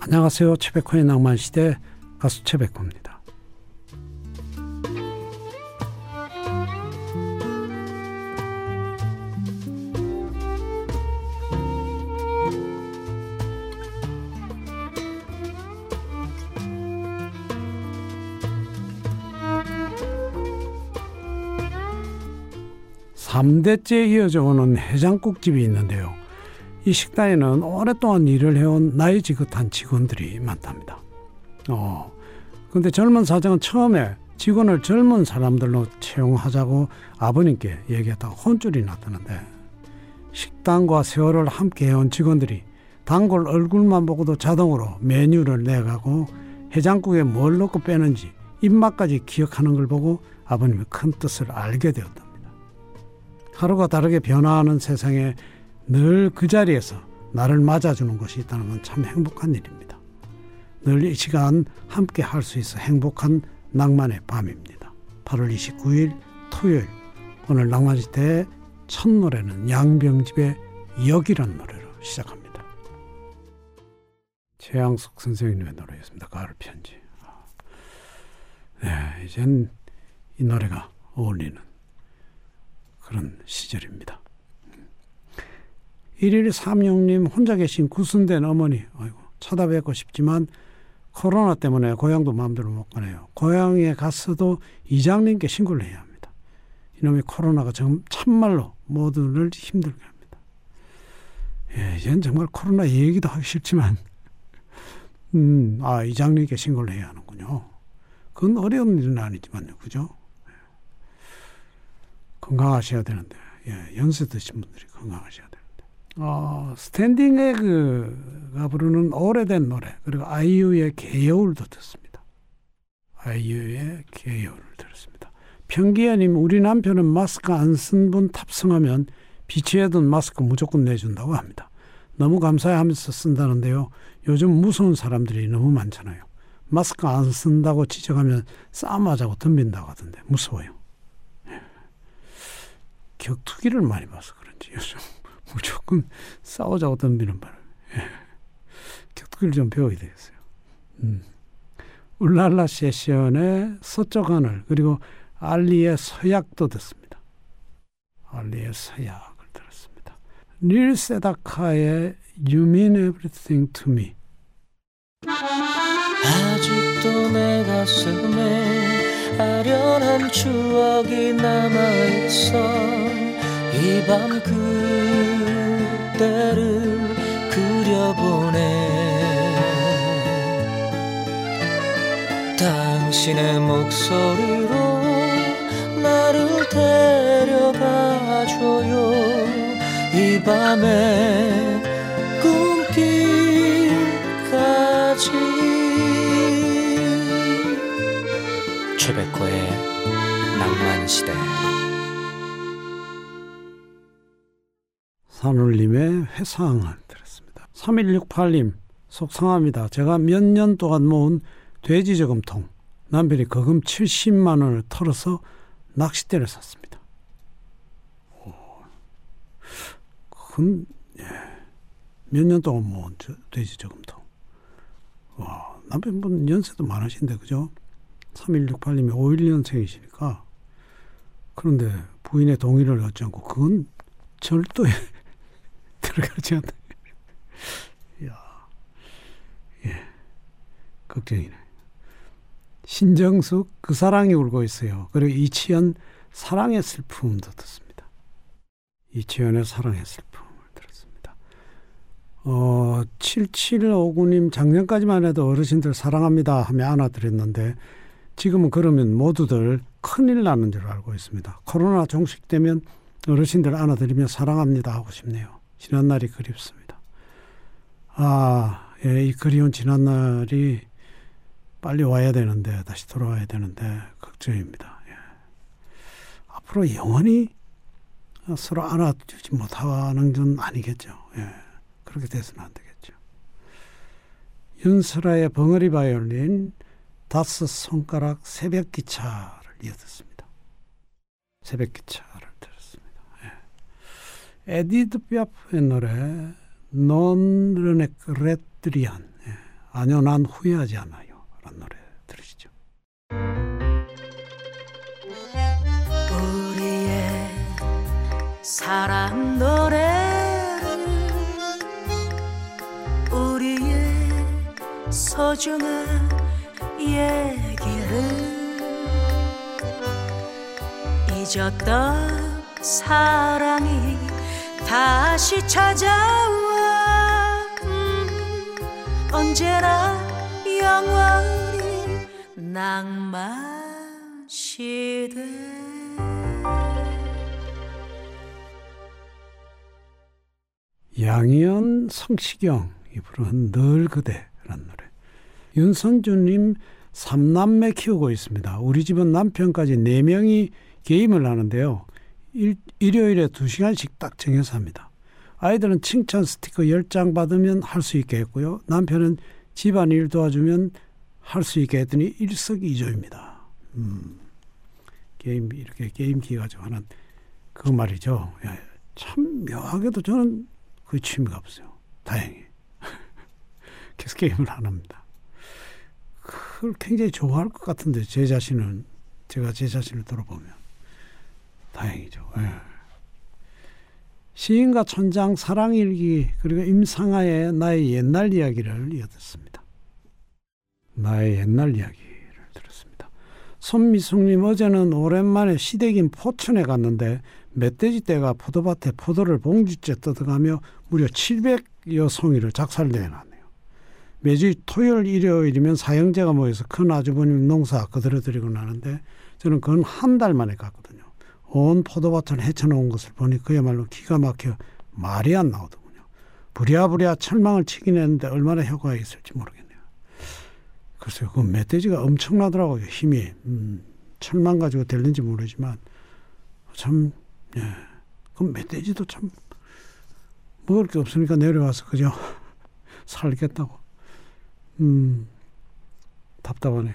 안녕하세요. 최백호의 낭만시대 가수 최백호입니다. 삼대째 이어져 오는 해장국집이 있는데요. 이 식당에는 오랫동안 일을 해온 나이 지긋한 직원들이 많답니다. 어, 근데 젊은 사장은 처음에 직원을 젊은 사람들로 채용하자고 아버님께 얘기했다가 혼쭐이 났다는데 식당과 세월을 함께 해온 직원들이 단골 얼굴만 보고도 자동으로 메뉴를 내가고 해장국에 뭘 넣고 빼는지 입맛까지 기억하는 걸 보고 아버님이 큰 뜻을 알게 되었답니다. 하루가 다르게 변화하는 세상에 늘 그 자리에서 나를 맞아주는 것이 있다는 건 참 행복한 일입니다. 늘 이 시간 함께 할 수 있어 행복한 낭만의 밤입니다. 8월 29일 토요일 오늘 낭만시대의 첫 노래는 양병집의 역이란 노래로 시작합니다. 최양숙 선생님의 노래였습니다. 가을 편지. 네, 이젠 이 노래가 어울리는 그런 시절입니다. 1일 삼육님 혼자 계신 구순된 어머니 아이고 찾아뵙고 싶지만 코로나 때문에 고향도 마음대로 못 가네요. 고향에 갔어도 이장님께 신고를 해야 합니다. 이놈의 코로나가 정, 참말로 모두를 힘들게 합니다. 예, 이젠 정말 코로나 얘기도 하기 싫지만 음, 아, 이장님께 신고를 해야 하는군요. 그건 어려운 일은 아니지만요. 그죠? 예. 건강하셔야 되는데 예, 연세 드신 분들이 건강하셔야 돼요. 어, 스탠딩 에그가 부르는 오래된 노래 그리고 아이유의 개여울도 듣습니다. 아이유의 개여울을 들었습니다. 평기현님 우리 남편은 마스크 안 쓴 분 탑승하면 비치해둔 마스크 무조건 내준다고 합니다. 너무 감사해하면서 쓴다는데요. 요즘 무서운 사람들이 너무 많잖아요. 마스크 안 쓴다고 지적하면 싸움하자고 덤빈다고 하던데 무서워요. 예. 격투기를 많이 봐서 그런지 요즘 무조건 싸우자고 덤비는 바람에 예. 격투기를 좀 배워야 되겠어요. 음. 울랄라 세션의 서쪽 하늘 그리고 알리의 서약도 듣습니다. 알리의 서약을 들었습니다. 릴 세다카의 You Mean Everything to Me 아직도 내 가슴에 아련한 추억이 남아있어. 이 밤 그때를 그려보네. 당신의 목소리로 나를 데려가줘요. 이 밤에 최백호의 낭만시대 산울림의 회상을 들었습니다. 3168님 속상합니다. 제가 몇 년 동안 모은 돼지 저금통 남편이 거금 70만 원을 털어서 낚싯대를 샀습니다. 큰, 예. 몇년 동안 모은 저, 돼지 저금통. 와, 남편분 연세도 많으신데, 그죠? 3168님이 51년생이시니까. 그런데 부인의 동의를 얻지 않고, 그건 절도에 들어가지 않나. 야, 예, 걱정이네. 신정숙 그 사랑이 울고 있어요. 그리고 이치현 사랑의 슬픔도 듣습니다. 이치현의 사랑의 슬픔을 들었습니다. 어, 7759님 작년까지만 해도 어르신들 사랑합니다 하며 안아드렸는데 지금은 그러면 모두들 큰일 나는 줄 알고 있습니다. 코로나 종식되면 어르신들 안아드리며 사랑합니다 하고 싶네요. 지난 날이 그립습니다. 아, 예, 이 그리운 지난 날이 빨리 와야 되는데, 다시 돌아와야 되는데, 걱정입니다. 예. 앞으로 영원히 서로 안아주지 못하는 건 아니겠죠. 예. 그렇게 돼서는 안 되겠죠. 윤설아의 벙어리 바이올린 다섯 손가락 새벽 기차를 이어듣습니다. 새벽 기차를 들었습니다. 예. 에디트 피아프의 노래 Non, je ne regrette rien 예. 아니요 난 후회하지 않아요 라는 노래 들으시죠. 우리의 사랑 우리의 소중한 얘기를 잊었던 사랑이 다시 찾아와 음, 언제나 영원히 낭만 시대 양희연 성시경이 부른 늘 그대라는 노래. 윤선주님 삼남매 키우고 있습니다. 우리 집은 남편까지 네명이 게임을 하는데요. 일, 일요일에 두시간씩딱 정해서 합니다. 아이들은 칭찬 스티커 열 장 받으면 할 수 있게 했고요. 남편은 집안 일 도와주면 할 수 있게 했더니 일석이조입니다. 음, 게임 이렇게 게임기 가지고 하는 그 말이죠. 야, 참 묘하게도 저는 그 취미가 없어요. 다행히. 계속 게임을 안 합니다. 그걸 굉장히 좋아할 것 같은데 제 자신은 제가 제 자신을 돌아보면 다행이죠. 예. 시인과 천장 사랑일기 그리고 임상아의 나의 옛날 이야기를 이어듣습니다. 나의 옛날 이야기를 들었습니다. 손미숙님 어제는 오랜만에 시댁인 포천에 갔는데 멧돼지 떼가 포도밭에 포도를 봉지째 뜯어가며 무려 700여 송이를 작살내놨네요. 매주 토요일 일요일이면 사형제가 모여서 큰 아주버님 농사 그대로 드리고 나는데 저는 그건 한 달 만에 갔거든요. 온 포도밭을 헤쳐놓은 것을 보니 그야말로 기가 막혀 말이 안 나오더군요. 부랴부랴 철망을 치긴 했는데 얼마나 효과가 있을지 모르겠네요. 글쎄요, 그 멧돼지가 엄청나더라고요, 힘이. 음, 철망 가지고 될는지 모르지만 참 예. 그럼 멧돼지도 참 먹을 게 없으니까 내려와서 그죠? 살겠다고. 음, 답답하네요.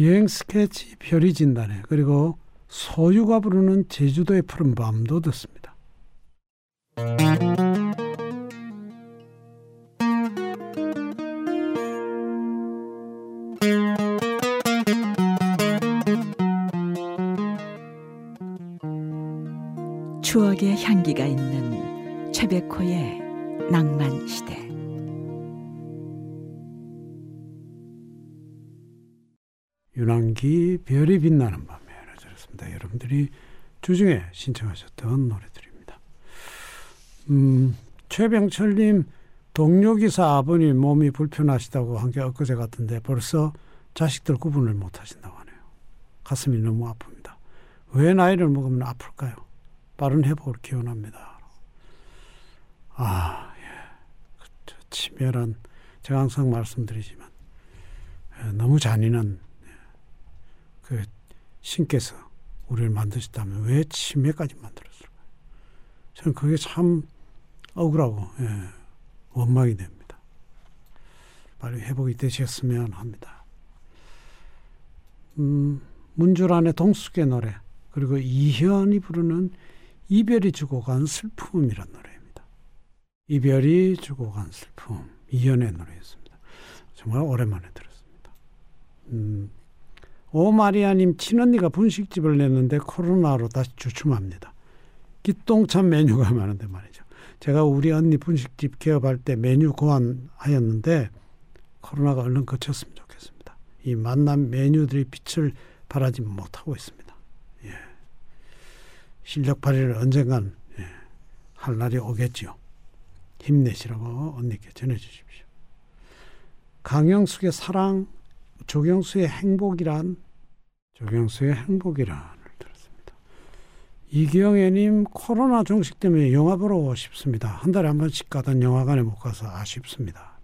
여행 스케치 별이 진다네. 그리고 소유가 부르는 제주도의 푸른 밤도 듣습니다. 추억의 향기가 있는 최백호의 낭만 시대. 윤한기 별이 빛나는 밤에를 들었습니다. 여러분들이 주중에 신청하셨던 노래들입니다. 음, 최병철님 동료기사 아버님 몸이 불편하시다고 한 게 엊그제 같은데 벌써 자식들 구분을 못 하신다고 하네요. 가슴이 너무 아픕니다. 왜 나이를 먹으면 아플까요? 빠른 회복을 기원합니다. 아, 예. 그, 치밀한, 제가 항상 말씀드리지만, 예, 너무 잔인한, 예. 그, 신께서 우리를 만드셨다면 왜 치매까지 만들었을까요? 저는 그게 참 억울하고, 예, 원망이 됩니다. 빨리 회복이 되셨으면 합니다. 음, 문주란의 동숙의 노래, 그리고 이현이 부르는 이별이 주고 간 슬픔이란 노래입니다. 이별이 주고 간 슬픔 이연의 노래였습니다. 정말 오랜만에 들었습니다. 음, 오마리아님 친언니가 분식집을 냈는데 코로나로 다시 주춤합니다. 기똥찬 메뉴가 많은데 말이죠. 제가 우리 언니 분식집 개업할 때 메뉴 고안하였는데 코로나가 얼른 그쳤으면 좋겠습니다. 이 만난 메뉴들이 빛을 발하지 못하고 있습니다. 실력 발휘를 언젠간 예, 할 날이 오겠지요. 힘내시라고 언니께 전해주십시오. 강영숙의 사랑, 조경수의 행복이란, 조경수의 행복이란을 들었습니다. 이경애님 코로나 종식 때문에 영화 보러 싶습니다. 한 달에 한 번씩 가던 영화관에 못 가서 아쉽습니다.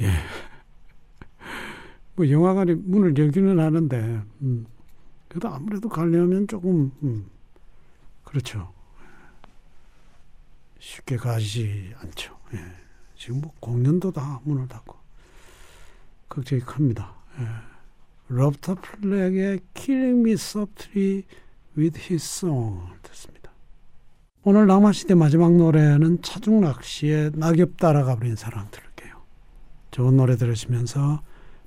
예. 뭐 영화관이 문을 열기는 하는데, 음, 그래도 아무래도 가려면 조금 음, 그렇죠. 쉽게 가지 않죠. 예. 지금 뭐 공연도 다 문을 닫고 걱정이 큽니다. 예. 로버타 플랙의 Killing Me Softly with His Song 듣습니다. 오늘 낭만시대 마지막 노래는 차중락 씨의 낙엽 따라가 버린 사랑 들을게요. 좋은 노래 들으시면서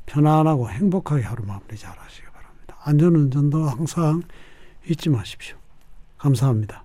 편안하고 행복하게 하루 마무리 잘 하시기 바랍니다. 안전운전도 항상 잊지 마십시오. 감사합니다.